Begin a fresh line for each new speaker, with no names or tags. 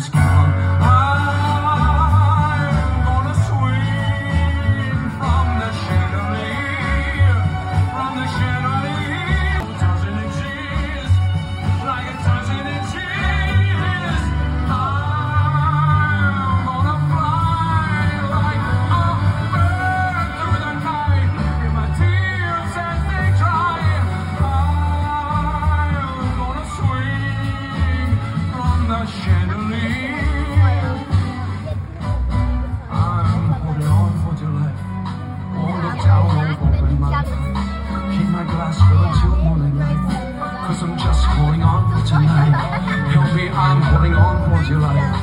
comes. Holding